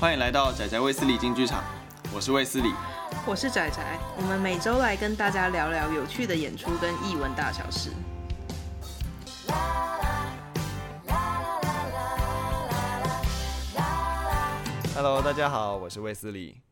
欢迎来到仔仔卫斯理进剧场，我是卫斯理，我是仔仔，我们每周来跟大家聊聊有趣的演出跟艺文大小事。Hello，大家好，我是卫斯理。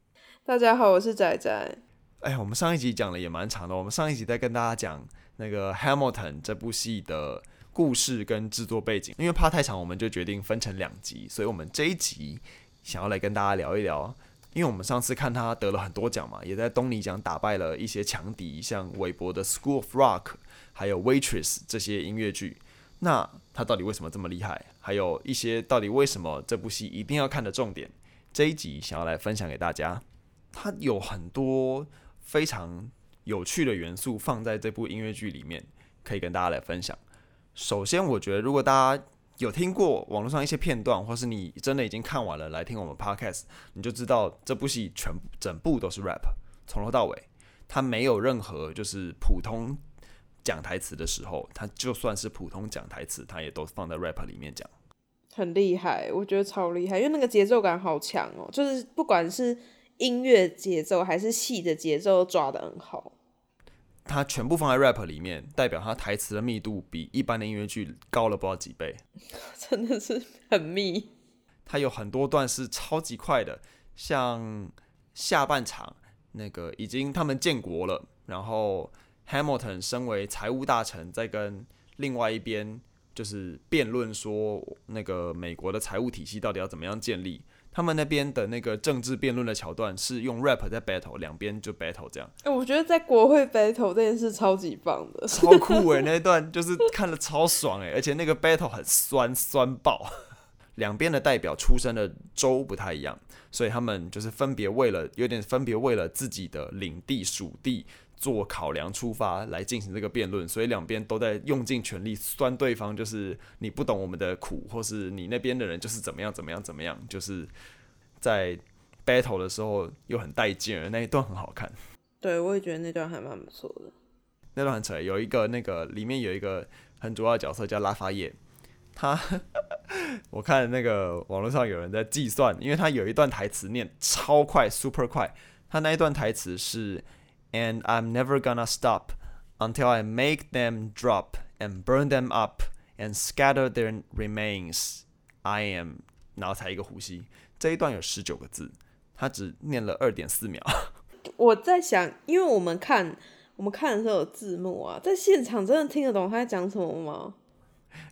大家好，我是仔仔。哎，我们上一集讲的也蛮长的，我们上一集在跟大家讲那个《Hamilton》这部戏的。故事跟制作背景，因为怕太长，我们就决定分成两集。所以，我们这一集想要来跟大家聊一聊，因为我们上次看他得了很多奖嘛，也在东尼奖打败了一些强敌，像韦伯的《School of Rock》，还有《Waitress》这些音乐剧。那他到底为什么这么厉害？还有一些到底为什么这部戏一定要看的重点，这一集想要来分享给大家。他有很多非常有趣的元素放在这部音乐剧里面，可以跟大家来分享。首先，我觉得如果大家有听过网络上一些片段，或是你真的已经看完了来听我们 podcast，你就知道这部戏全整部都是 rap，从头到尾，它没有任何就是普通讲台词的时候，它就算是普通讲台词，它也都放在 rap 里面讲。很厉害，我觉得超厉害，因为那个节奏感好强哦，就是不管是音乐节奏还是戏的节奏抓得很好。它全部放在 rap 里面，代表它台词的密度比一般的音乐剧高了不知道几倍，真的是很密。它有很多段是超级快的，像下半场那个已经他们建国了，然后 Hamilton 身为财务大臣，在跟另外一边就是辩论说那个美国的财务体系到底要怎么样建立。他们那边的那个政治辩论的桥段是用 rap 在 battle，两边就 battle 这样。哎、欸，我觉得在国会 battle 这件事超级棒的，超酷哎！那一段就是看了超爽哎，而且那个 battle 很酸酸爆。两边的代表出身的州不太一样，所以他们就是分别为了有点分别为了自己的领地属地。做考量出发来进行这个辩论，所以两边都在用尽全力酸对方，就是你不懂我们的苦，或是你那边的人就是怎么样怎么样怎么样，就是在 battle 的时候又很带劲，那一段很好看。对，我也觉得那段还蛮不错的。那段很扯，有一个那个里面有一个很主要的角色叫拉法叶，他 我看那个网络上有人在计算，因为他有一段台词念超快，super 快，他那一段台词是。And I'm never gonna stop until I make them drop and burn them up and scatter their remains. I am，然后才一个呼吸。这一段有十九个字，他只念了二点四秒。我在想，因为我们看我们看的时候有字幕啊，在现场真的听得懂他在讲什么吗？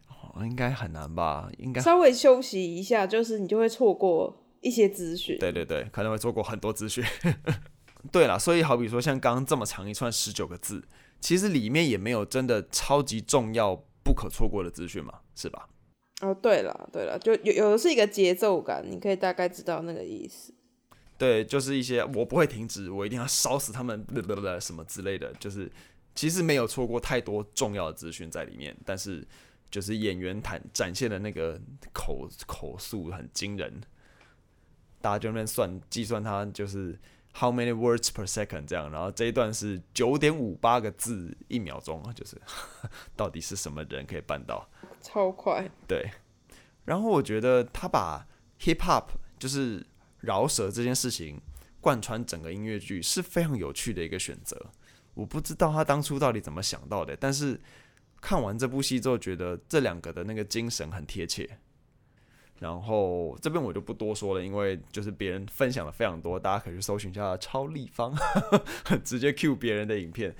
哦，应该很难吧？应该稍微休息一下，就是你就会错过一些资讯。对对对，可能会错过很多资讯。对了，所以好比说像刚刚这么长一串十九个字，其实里面也没有真的超级重要、不可错过的资讯嘛，是吧？哦，对了，对了，就有有的是一个节奏感，你可以大概知道那个意思。对，就是一些我不会停止，我一定要烧死他们，不不不，什么之类的，就是其实没有错过太多重要的资讯在里面，但是就是演员坦展现的那个口口速很惊人，大家就那边算计算，他就是。How many words per second？这样，然后这一段是九点五八个字一秒钟啊，就是 到底是什么人可以办到？超快。对。然后我觉得他把 hip hop 就是饶舌这件事情贯穿整个音乐剧是非常有趣的一个选择。我不知道他当初到底怎么想到的，但是看完这部戏之后，觉得这两个的那个精神很贴切。然后这边我就不多说了，因为就是别人分享的非常多，大家可以去搜寻一下超立方，直接 cue 别人的影片。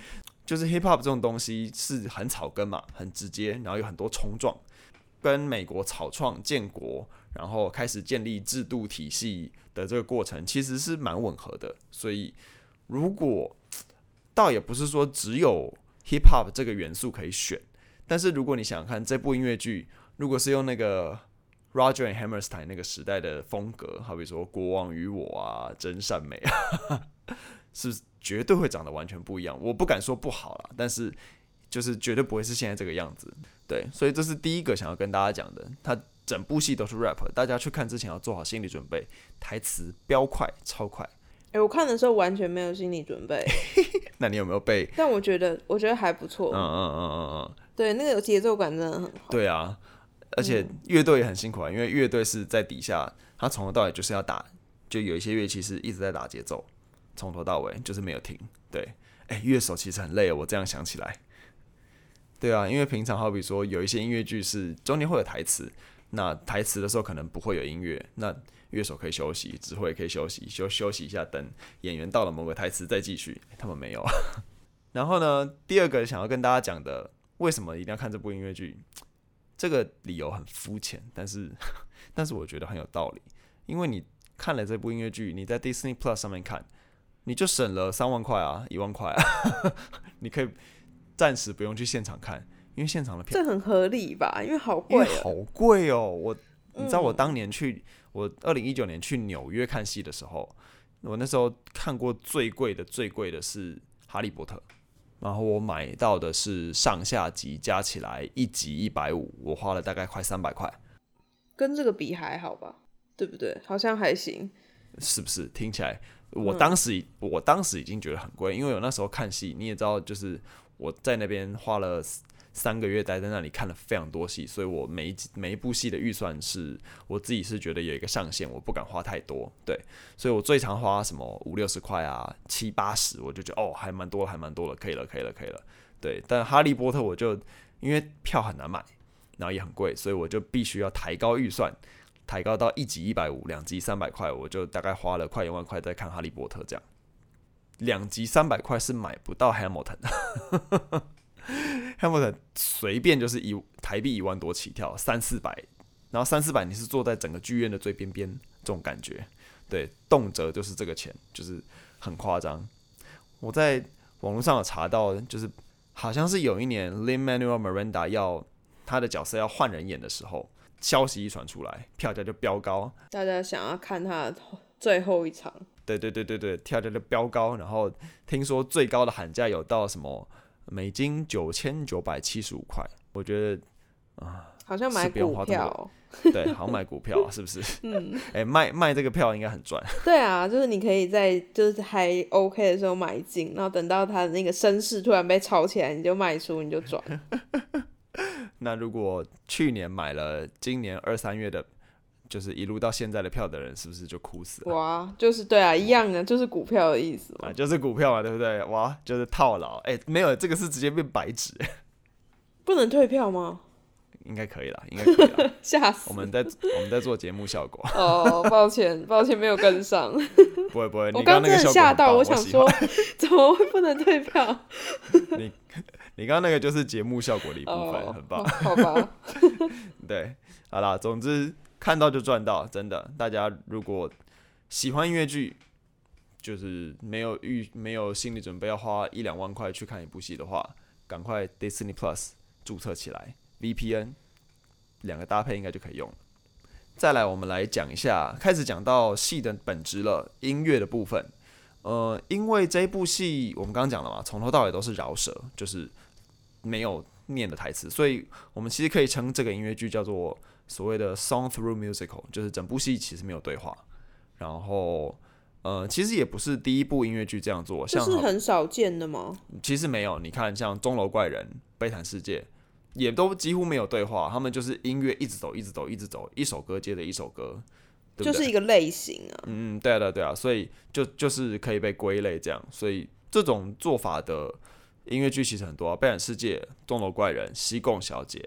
就是 hip hop 这种东西是很草根嘛，很直接，然后有很多冲撞，跟美国草创建国，然后开始建立制度体系的这个过程其实是蛮吻合的。所以如果倒也不是说只有 hip hop 这个元素可以选，但是如果你想看这部音乐剧，如果是用那个。Roger and Hammerstein 那个时代的风格，好比说《国王与我》啊，《真善美》啊，是绝对会长得完全不一样。我不敢说不好啦，但是就是绝对不会是现在这个样子。对，所以这是第一个想要跟大家讲的。他整部戏都是 rap，大家去看之前要做好心理准备，台词飙快，超快。哎、欸，我看的时候完全没有心理准备。那你有没有背？但我觉得，我觉得还不错。嗯嗯嗯嗯嗯。对，那个节奏感真的很好。对啊。而且乐队也很辛苦啊，因为乐队是在底下，他从头到尾就是要打就有一些乐器是一直在打节奏，从头到尾就是没有停。对，哎，乐手其实很累，我这样想起来。对啊，因为平常好比说有一些音乐剧是中间会有台词，那台词的时候可能不会有音乐，那乐手可以休息，指挥也可以休息，休休息一下，等演员到了某个台词再继续。他们没有。然后呢，第二个想要跟大家讲的，为什么一定要看这部音乐剧？这个理由很肤浅，但是 但是我觉得很有道理，因为你看了这部音乐剧，你在 Disney Plus 上面看，你就省了三万块啊，一万块啊，你可以。暂时不用去现场看，因为现场的票这很合理吧？因为好贵，好贵哦！我你知道我当年去，我二零一九年去纽约看戏的时候，我那时候看过最贵的最贵的是《哈利波特》，然后我买到的是上下集加起来一集一百五，我花了大概快三百块，跟这个比还好吧？对不对？好像还行，是不是？听起来，我当时、嗯、我当时已经觉得很贵，因为我那时候看戏，你也知道，就是。我在那边花了三个月待在那里看了非常多戏，所以我每一每一部戏的预算是我自己是觉得有一个上限，我不敢花太多。对，所以我最常花什么五六十块啊，七八十，我就觉得哦，还蛮多，还蛮多了，可以了，可以了，可以了。对，但哈利波特我就因为票很难买，然后也很贵，所以我就必须要抬高预算，抬高到一集一百五，两集三百块，我就大概花了快一万块在看哈利波特这样。两集三百块是买不到 Hamilton 的 Hamilton，Hamilton 随便就是一台币一万多起跳，三四百，然后三四百你是坐在整个剧院的最边边，这种感觉，对，动辄就是这个钱，就是很夸张。我在网络上有查到，就是好像是有一年 Lin-Manuel Miranda 要他的角色要换人演的时候，消息一传出来，票价就飙高，大家想要看他的最后一场。对对对对对，票价就飙高，然后听说最高的喊价有到什么美金九千九百七十五块，我觉得啊，好像买股票，对，好像买股票 是不是？嗯，哎，卖卖这个票应该很赚。对啊，就是你可以在就是还 OK 的时候买进，然后等到他的那个声势突然被炒起来，你就卖出，你就赚。那如果去年买了今年二三月的。就是一路到现在的票的人，是不是就哭死了？哇，就是对啊，一样的，就是股票的意思嘛，啊，就是股票嘛，对不对？哇，就是套牢，哎，没有，这个是直接变白纸，不能退票吗？应该可以啦，应该可以啦。吓死！我们在我们在做节目效果。哦，抱歉，抱歉，没有跟上。不会不会，我刚刚那个吓到，我想说，怎么会不能退票？你你刚刚那个就是节目效果的一部分，哦，很棒。好吧。对，好啦，总之。看到就赚到，真的。大家如果喜欢音乐剧，就是没有预没有心理准备要花一两万块去看一部戏的话，赶快 Disney Plus 注册起来，VPN 两个搭配应该就可以用。再来，我们来讲一下，开始讲到戏的本质了，音乐的部分。呃，因为这部戏我们刚刚讲了嘛，从头到尾都是饶舌，就是没有念的台词，所以我们其实可以称这个音乐剧叫做。所谓的 song through musical 就是整部戏其实没有对话，然后呃，其实也不是第一部音乐剧这样做，像是很少见的吗？其实没有，你看像《钟楼怪人》《悲惨世界》也都几乎没有对话，他们就是音乐一直走，一直走，一直走，一首歌接着一首歌，对对就是一个类型啊。嗯，对啊，对啊，对啊，所以就就是可以被归类这样，所以这种做法的音乐剧其实很多啊，《悲惨世界》《钟楼怪人》《西贡小姐》。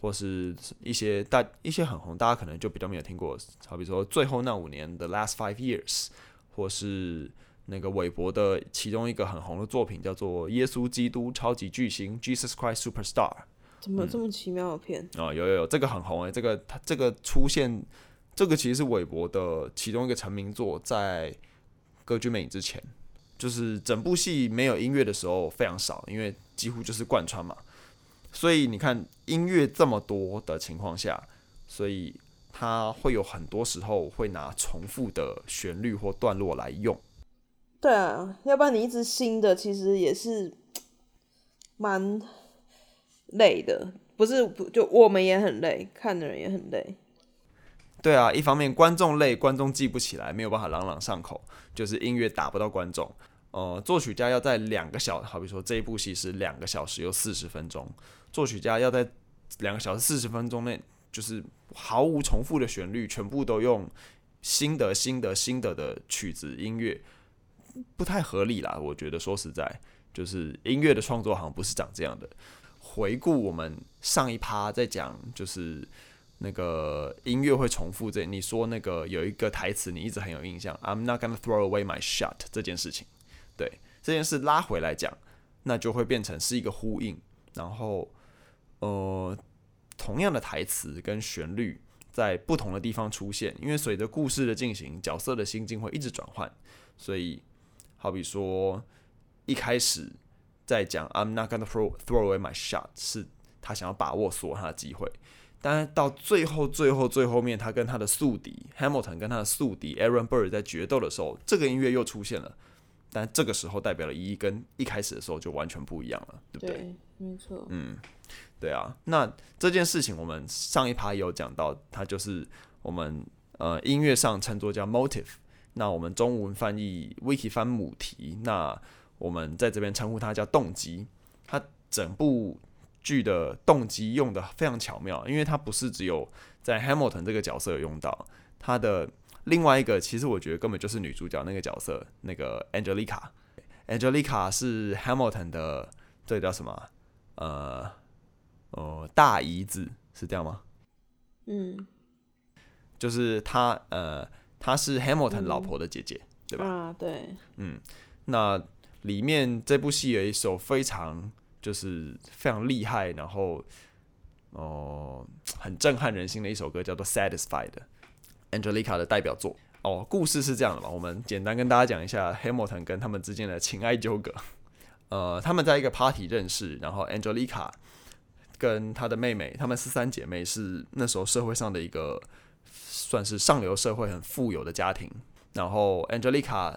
或是一些大一些很红，大家可能就比较没有听过，好比说最后那五年的 Last Five Years，或是那个韦伯的其中一个很红的作品叫做《耶稣基督超级巨星》Jesus Christ Superstar。怎么这么奇妙的片？哦，有有有，这个很红诶、欸，这个它这个出现，这个其实是韦伯的其中一个成名作，在《歌剧魅影》之前，就是整部戏没有音乐的时候非常少，因为几乎就是贯穿嘛。所以你看，音乐这么多的情况下，所以它会有很多时候会拿重复的旋律或段落来用。对啊，要不然你一直新的，其实也是蛮累的。不是，就我们也很累，看的人也很累。对啊，一方面观众累，观众记不起来，没有办法朗朗上口，就是音乐打不到观众。呃，作曲家要在两个小，好比说这一部戏是两个小时又四十分钟。作曲家要在两个小时四十分钟内，就是毫无重复的旋律，全部都用新的、新的、新的的曲子音乐不太合理啦。我觉得说实在，就是音乐的创作好像不是长这样的。回顾我们上一趴在讲，就是那个音乐会重复这，你说那个有一个台词你一直很有印象，I'm not gonna throw away my shot 这件事情，对这件事拉回来讲，那就会变成是一个呼应，然后呃。同样的台词跟旋律在不同的地方出现，因为随着故事的进行，角色的心境会一直转换。所以，好比说一开始在讲 "I'm not gonna throw throw away my shot"，是他想要把握所有他的机会，但是到最后、最后、最后面，他跟他的宿敌 Hamilton 跟他的宿敌 Aaron Burr 在决斗的时候，这个音乐又出现了，但这个时候代表的意义跟一开始的时候就完全不一样了，对不对？对，没错。嗯。对啊，那这件事情我们上一趴有讲到，它就是我们呃音乐上称作叫 motive，那我们中文翻译 Wiki 翻母题，那我们在这边称呼它叫动机。它整部剧的动机用的非常巧妙，因为它不是只有在 Hamilton 这个角色有用到，它的另外一个其实我觉得根本就是女主角那个角色，那个 Angelica，Angelica 是 Hamilton 的这个叫什么呃。哦，大姨子是这样吗？嗯，就是她，呃，她是 Hamilton 老婆的姐姐，嗯、对吧？啊，对，嗯，那里面这部戏有一首非常就是非常厉害，然后哦，很震撼人心的一首歌，叫做《Satisfied》，Angelica 的代表作。哦，故事是这样的吧？我们简单跟大家讲一下 Hamilton 跟他们之间的情爱纠葛。呃，他们在一个 party 认识，然后 Angelica。跟她的妹妹，她们是三姐妹，是那时候社会上的一个算是上流社会很富有的家庭。然后 Angelica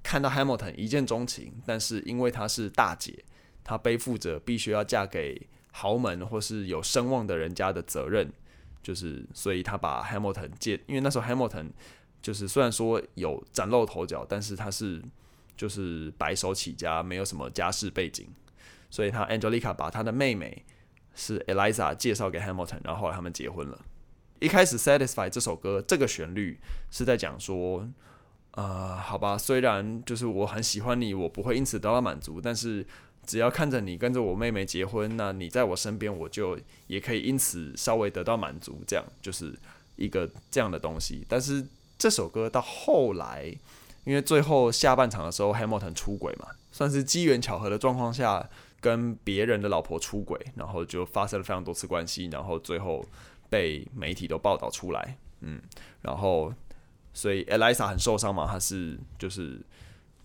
看到 Hamilton 一见钟情，但是因为她是大姐，她背负着必须要嫁给豪门或是有声望的人家的责任，就是所以他把 Hamilton 借，因为那时候 Hamilton 就是虽然说有崭露头角，但是他是就是白手起家，没有什么家世背景，所以他 Angelica 把他的妹妹。是 Eliza 介绍给 Hamilton，然后后来他们结婚了。一开始《Satisfied》这首歌，这个旋律是在讲说，呃，好吧，虽然就是我很喜欢你，我不会因此得到满足，但是只要看着你跟着我妹妹结婚，那你在我身边，我就也可以因此稍微得到满足，这样就是一个这样的东西。但是这首歌到后来，因为最后下半场的时候，Hamilton 出轨嘛，算是机缘巧合的状况下。跟别人的老婆出轨，然后就发生了非常多次关系，然后最后被媒体都报道出来，嗯，然后所以 Elisa 很受伤嘛，她是就是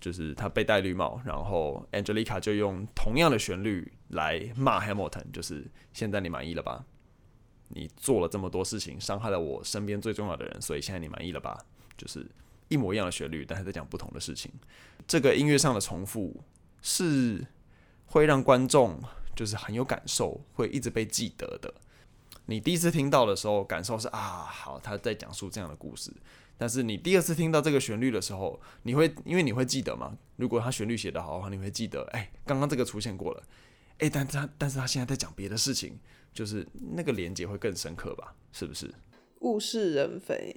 就是他被戴绿帽，然后 Angelica 就用同样的旋律来骂 Hamilton，就是现在你满意了吧？你做了这么多事情，伤害了我身边最重要的人，所以现在你满意了吧？就是一模一样的旋律，但是在讲不同的事情。这个音乐上的重复是。会让观众就是很有感受，会一直被记得的。你第一次听到的时候，感受是啊，好，他在讲述这样的故事。但是你第二次听到这个旋律的时候，你会因为你会记得嘛？如果它旋律写得好的话，你会记得，哎，刚刚这个出现过了，哎，但他但是他现在在讲别的事情，就是那个连接会更深刻吧？是不是？物是人非，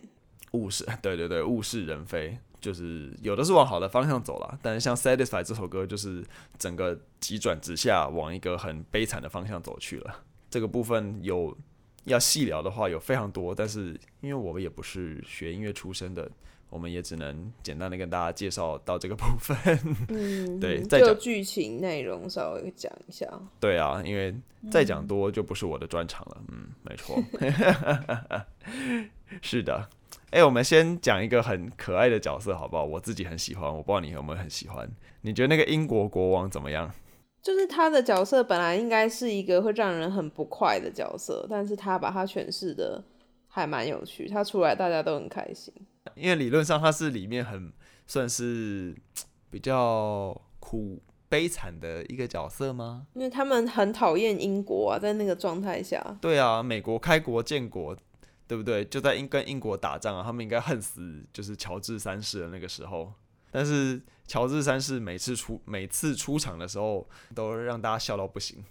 物是，对对对，物是人非。就是有的是往好的方向走了，但是像《Satisfied》这首歌，就是整个急转直下，往一个很悲惨的方向走去了。这个部分有要细聊的话，有非常多，但是因为我们也不是学音乐出身的，我们也只能简单的跟大家介绍到这个部分。嗯，对，再就剧情内容稍微讲一下。对啊，因为再讲多就不是我的专长了。嗯，没错，是的。哎、欸，我们先讲一个很可爱的角色，好不好？我自己很喜欢，我不知道你有没有很喜欢。你觉得那个英国国王怎么样？就是他的角色本来应该是一个会让人很不快的角色，但是他把他诠释的还蛮有趣，他出来大家都很开心。因为理论上他是里面很算是比较苦悲惨的一个角色吗？因为他们很讨厌英国啊，在那个状态下。对啊，美国开国建国。对不对？就在英跟英国打仗啊，他们应该恨死就是乔治三世的那个时候。但是乔治三世每次出每次出场的时候，都让大家笑到不行。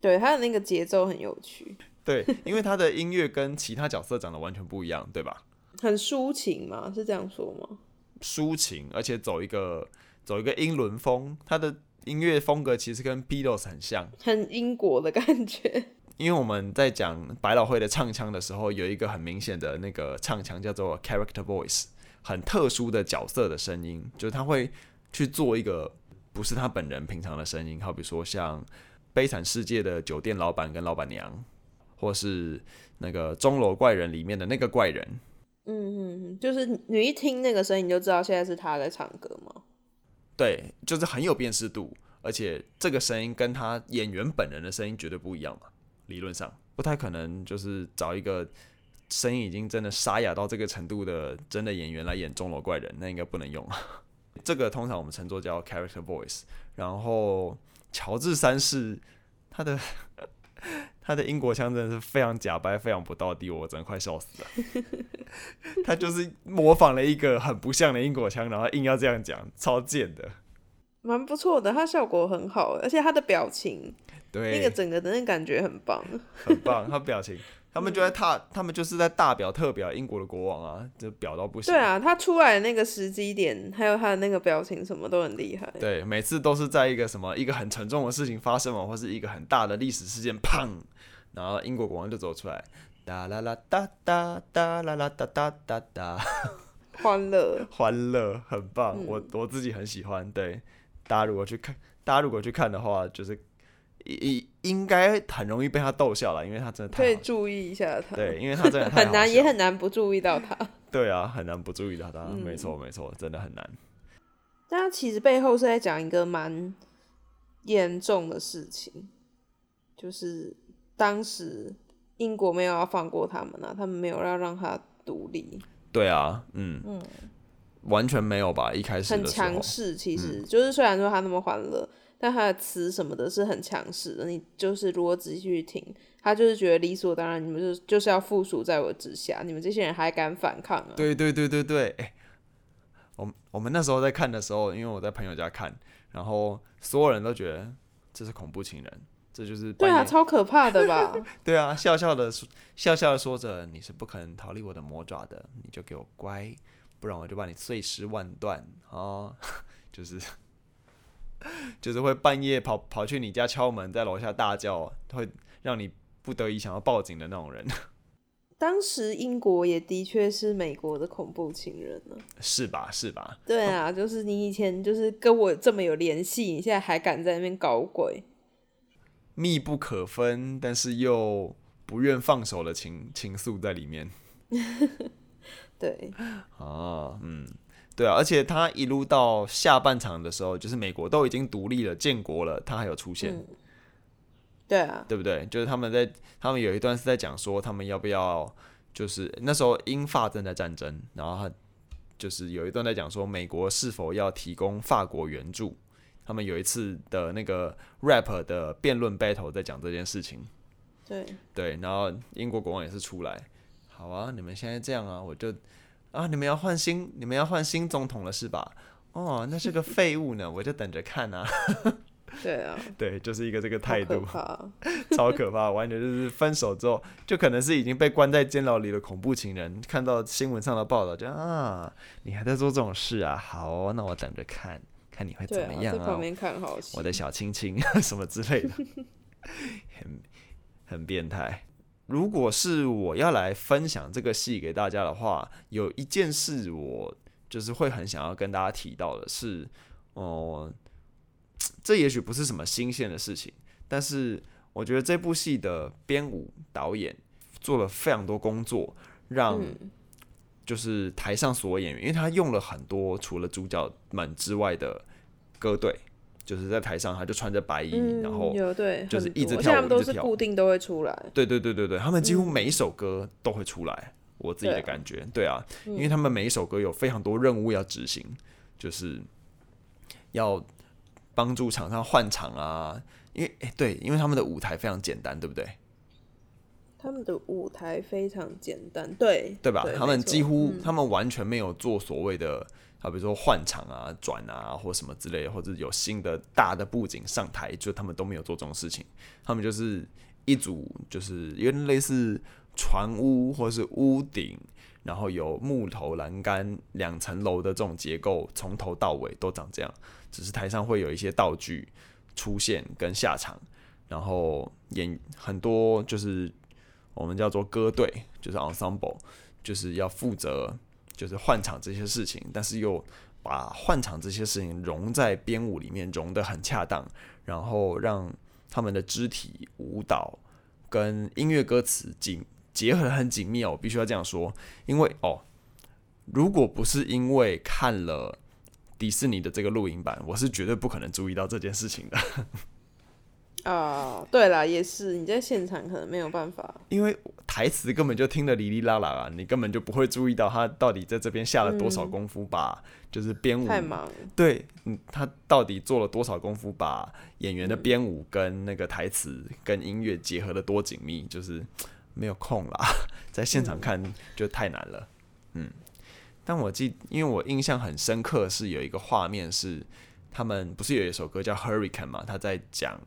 对，他的那个节奏很有趣。对，因为他的音乐跟其他角色长得完全不一样，对吧？很抒情嘛？是这样说吗？抒情，而且走一个走一个英伦风，他的音乐风格其实跟 Beatles 很像，很英国的感觉。因为我们在讲百老汇的唱腔的时候，有一个很明显的那个唱腔叫做 character voice，很特殊的角色的声音，就是他会去做一个不是他本人平常的声音，好比说像《悲惨世界》的酒店老板跟老板娘，或是那个钟楼怪人里面的那个怪人。嗯嗯，就是你一听那个声音，你就知道现在是他在唱歌吗？对，就是很有辨识度，而且这个声音跟他演员本人的声音绝对不一样嘛。理论上不太可能，就是找一个声音已经真的沙哑到这个程度的真的演员来演钟楼怪人，那应该不能用。这个通常我们称作叫 character voice。然后乔治三世他的 他的英国腔真的是非常假掰，非常不到地，我真的快笑死了。他就是模仿了一个很不像的英国腔，然后硬要这样讲，超贱的。蛮不错的，他效果很好，而且他的表情。对，那个整个的那感觉很棒，很棒。他表情，他们就在他，他们就是在大表特表英国的国王啊，就表到不行。对啊，他出来的那个时机点，还有他的那个表情，什么都很厉害。对，每次都是在一个什么一个很沉重的事情发生嘛，或是一个很大的历史事件，砰，然后英国国王就走出来，哒啦啦哒哒哒啦啦哒哒哒哒，欢乐，欢乐，很棒。嗯、我我自己很喜欢。对，大家如果去看，大家如果去看的话，就是。应应该很容易被他逗笑了，因为他真的太可以注意一下他。对，因为他真的太很难，也很难不注意到他。对啊，很难不注意到他。嗯、没错，没错，真的很难。但他其实背后是在讲一个蛮严重的事情，就是当时英国没有要放过他们啊，他们没有要让他独立。对啊，嗯嗯，完全没有吧？一开始很强势，其实、嗯、就是虽然说他那么欢乐。但他的词什么的是很强势的，你就是如果仔细去听，他就是觉得理所当然，你们就就是要附属在我之下，你们这些人还敢反抗啊？对对对对对，哎、欸，我们我们那时候在看的时候，因为我在朋友家看，然后所有人都觉得这是恐怖情人，这就是对啊，超可怕的吧？对啊，笑笑的笑笑的说着，你是不可能逃离我的魔爪的，你就给我乖，不然我就把你碎尸万段啊！就是。就是会半夜跑跑去你家敲门，在楼下大叫，会让你不得已想要报警的那种人。当时英国也的确是美国的恐怖情人呢，是吧？是吧？对啊，就是你以前就是跟我这么有联系，你现在还敢在那边搞鬼，密不可分，但是又不愿放手的情情愫在里面。对啊，嗯。对啊，而且他一路到下半场的时候，就是美国都已经独立了、建国了，他还有出现。嗯、对啊，对不对？就是他们在，他们有一段是在讲说，他们要不要，就是那时候英法正在战争，然后他就是有一段在讲说，美国是否要提供法国援助。他们有一次的那个 rap 的辩论 battle 在讲这件事情。对对，然后英国国王也是出来，好啊，你们现在这样啊，我就。啊！你们要换新，你们要换新总统了是吧？哦，那是个废物呢，我就等着看啊。对啊，对，就是一个这个态度，可 超可怕，完全就是分手之后，就可能是已经被关在监牢里的恐怖情人，看到新闻上的报道，就啊，你还在做这种事啊？好，那我等着看看你会怎么样啊。在旁边看好我的小亲亲什么之类的，很很变态。如果是我要来分享这个戏给大家的话，有一件事我就是会很想要跟大家提到的是，哦、呃，这也许不是什么新鲜的事情，但是我觉得这部戏的编舞导演做了非常多工作，让就是台上所有演员，因为他用了很多除了主角们之外的歌队。就是在台上，他就穿着白衣，嗯、然后就是一直跳舞，他们都是固定都会出来。对对对对对，他们几乎每一首歌都会出来。嗯、我自己的感觉，对啊，因为他们每一首歌有非常多任务要执行，就是要帮助场上换场啊。因为哎、欸，对，因为他们的舞台非常简单，对不对？他们的舞台非常简单，对对吧？对他们几乎，嗯、他们完全没有做所谓的。啊，比如说换场啊、转啊，或什么之类，或者有新的大的布景上台，就他们都没有做这种事情。他们就是一组就是有点类似船屋或是屋顶，然后有木头栏杆两层楼的这种结构，从头到尾都长这样，只是台上会有一些道具出现跟下场，然后演很多就是我们叫做歌队，就是 ensemble，就是要负责就是换场这些事情，但是又把换场这些事情融在编舞里面，融得很恰当，然后让他们的肢体舞蹈跟音乐歌词紧结合得很紧密哦，我必须要这样说，因为哦，如果不是因为看了迪士尼的这个录影版，我是绝对不可能注意到这件事情的。啊，uh, 对啦，也是你在现场可能没有办法，因为台词根本就听得哩哩啦啦啊，你根本就不会注意到他到底在这边下了多少功夫把就是编舞，太忙，对，嗯，他到底做了多少功夫把演员的编舞跟那个台词跟音乐结合的多紧密，就是没有空啦，在现场看就太难了，嗯，但我记，因为我印象很深刻是有一个画面是他们不是有一首歌叫 Hurricane 嘛，他在讲。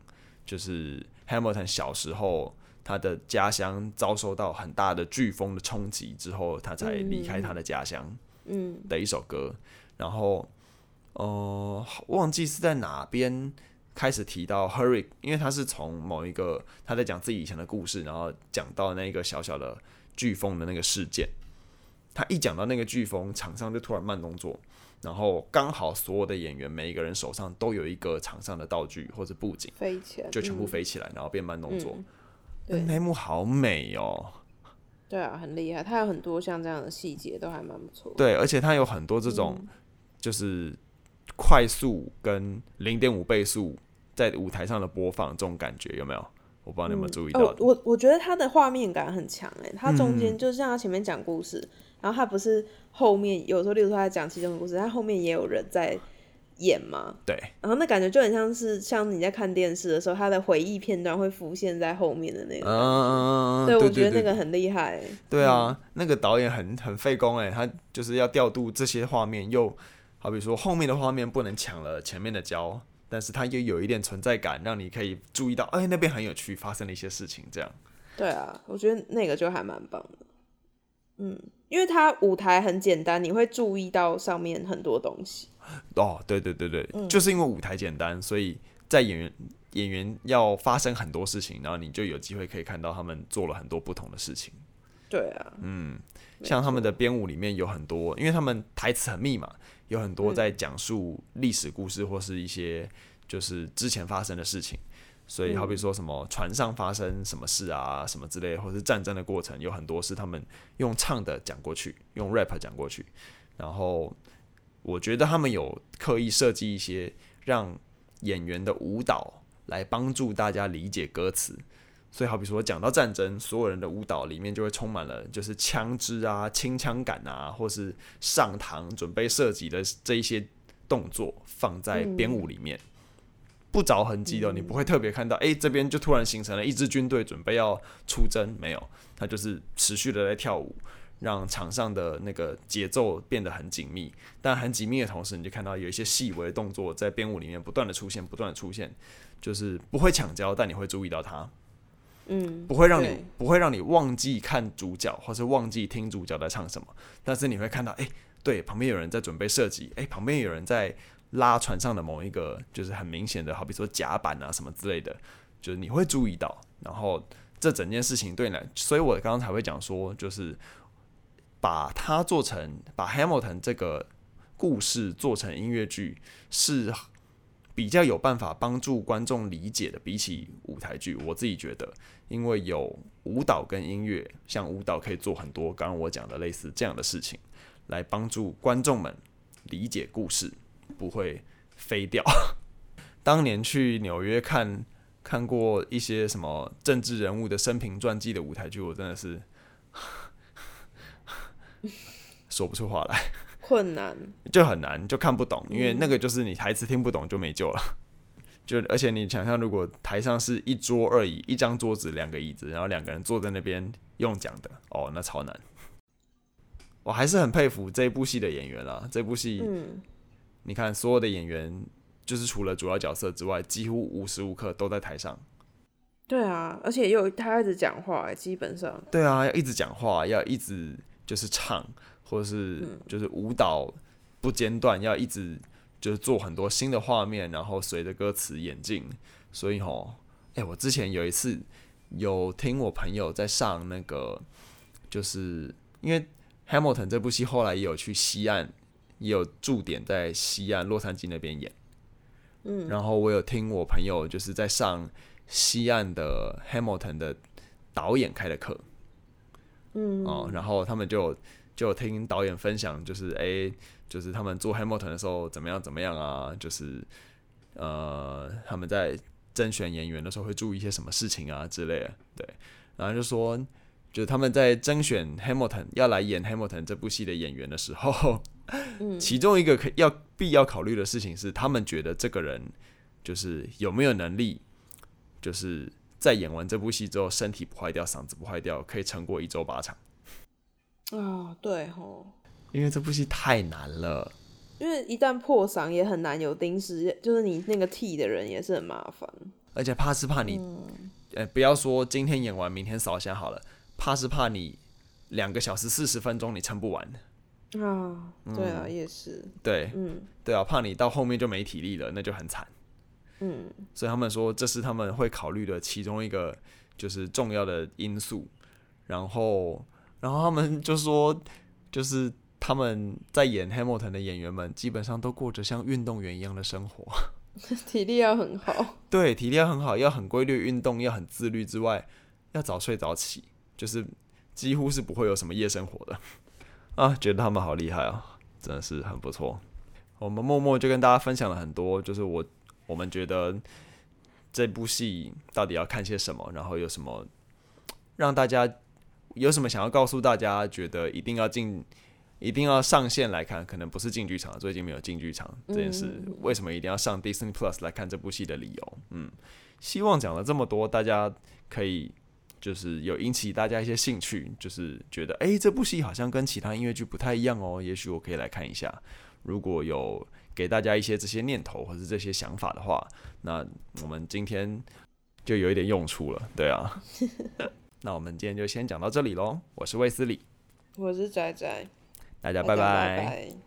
就是 Hamilton 小时候，他的家乡遭受到很大的飓风的冲击之后，他才离开他的家乡。嗯，的一首歌。然后，呃，忘记是在哪边开始提到 Hurricane，因为他是从某一个他在讲自己以前的故事，然后讲到那个小小的飓风的那个事件。他一讲到那个飓风，场上就突然慢动作。然后刚好所有的演员每一个人手上都有一个场上的道具或者布景，飞起来，就全部飞起来，嗯、然后变慢动作。对，那幕好美哦。对啊，很厉害，它有很多像这样的细节都还蛮不错。对，而且它有很多这种就是快速跟零点五倍速在舞台上的播放，这种感觉有没有？我不知道你有没有注意到。嗯哦、我我觉得它的画面感很强哎，它中间就像他前面讲故事。嗯然后他不是后面有时候，例如说他讲其中的故事，他后面也有人在演嘛？对。然后那感觉就很像是像你在看电视的时候，他的回忆片段会浮现在后面的那个。嗯，对，我觉得那个很厉害。对啊，嗯、那个导演很很费工哎，他就是要调度这些画面，又好比说后面的画面不能抢了前面的焦，但是他又有一点存在感，让你可以注意到，哎，那边很有趣，发生了一些事情，这样。对啊，我觉得那个就还蛮棒的。嗯。因为它舞台很简单，你会注意到上面很多东西。哦，对对对对，嗯、就是因为舞台简单，所以在演员演员要发生很多事情，然后你就有机会可以看到他们做了很多不同的事情。对啊，嗯，像他们的编舞里面有很多，因为他们台词很密嘛，有很多在讲述历史故事或是一些就是之前发生的事情。所以，好比说什么船上发生什么事啊，什么之类，或是战争的过程，有很多是他们用唱的讲过去，用 rap 讲过去。然后，我觉得他们有刻意设计一些让演员的舞蹈来帮助大家理解歌词。所以，好比说讲到战争，所有人的舞蹈里面就会充满了就是枪支啊、清枪感啊，或是上膛准备射击的这一些动作放在编舞里面。不着痕迹的，你不会特别看到，哎、欸，这边就突然形成了一支军队准备要出征，没有，他就是持续的在跳舞，让场上的那个节奏变得很紧密。但很紧密的同时，你就看到有一些细微的动作在编舞里面不断的出现，不断的出现，就是不会抢焦，但你会注意到它，嗯，不会让你不会让你忘记看主角，或是忘记听主角在唱什么，但是你会看到，哎、欸，对，旁边有人在准备射击，哎、欸，旁边有人在。拉船上的某一个就是很明显的，好比说甲板啊什么之类的，就是你会注意到。然后这整件事情对你来，所以我刚刚才会讲说，就是把它做成把 Hamilton 这个故事做成音乐剧，是比较有办法帮助观众理解的，比起舞台剧。我自己觉得，因为有舞蹈跟音乐，像舞蹈可以做很多刚刚我讲的类似这样的事情，来帮助观众们理解故事。不会飞掉。当年去纽约看看过一些什么政治人物的生平传记的舞台剧，我真的是 说不出话来，困难就很难，就看不懂，因为那个就是你台词听不懂就没救了。就而且你想象，如果台上是一桌二椅，一张桌子两个椅子，然后两个人坐在那边用讲的，哦，那超难。我还是很佩服这部戏的演员啦，这部戏，嗯。你看，所有的演员就是除了主要角色之外，几乎无时无刻都在台上。对啊，而且又他一直讲话，基本上。对啊，要一直讲话，要一直就是唱，或者是就是舞蹈不间断，要一直就是做很多新的画面，然后随着歌词演进。所以吼，哎、欸，我之前有一次有听我朋友在上那个，就是因为 Hamilton 这部戏后来也有去西岸，也有驻点在西岸洛杉矶那边演。嗯，然后我有听我朋友就是在上。西岸的 Hamilton 的导演开的课，嗯，哦，然后他们就就听导演分享，就是哎，就是他们做 Hamilton 的时候怎么样怎么样啊，就是呃，他们在甄选演员的时候会注意一些什么事情啊之类的，对，然后就说，就是他们在甄选 Hamilton 要来演 Hamilton 这部戏的演员的时候，嗯，其中一个可要必要考虑的事情是，他们觉得这个人就是有没有能力。就是在演完这部戏之后，身体不坏掉，嗓子不坏掉，可以撑过一周八场。啊、哦，对吼，因为这部戏太难了。因为一旦破嗓，也很难有临时，就是你那个替的人也是很麻烦。而且怕是怕你，呃、不要说今天演完，明天扫下好了，怕是怕你两个小时四十分钟你撑不完。啊，对啊，嗯、也是。对，嗯，对啊，怕你到后面就没体力了，那就很惨。嗯，所以他们说这是他们会考虑的其中一个就是重要的因素，然后，然后他们就说，就是他们在演 Hamilton 的演员们基本上都过着像运动员一样的生活，体力要很好，对，体力要很好，要很规律运动，要很自律之外，要早睡早起，就是几乎是不会有什么夜生活的 啊，觉得他们好厉害啊，真的是很不错。我们默默就跟大家分享了很多，就是我。我们觉得这部戏到底要看些什么？然后有什么让大家有什么想要告诉大家？觉得一定要进，一定要上线来看？可能不是进剧场，最近没有进剧场这件事。为什么一定要上 Disney Plus 来看这部戏的理由？嗯，希望讲了这么多，大家可以就是有引起大家一些兴趣，就是觉得哎，这部戏好像跟其他音乐剧不太一样哦，也许我可以来看一下。如果有。给大家一些这些念头或是这些想法的话，那我们今天就有一点用处了，对啊。那我们今天就先讲到这里喽。我是卫斯理，我是仔仔，大家拜拜。大家拜拜。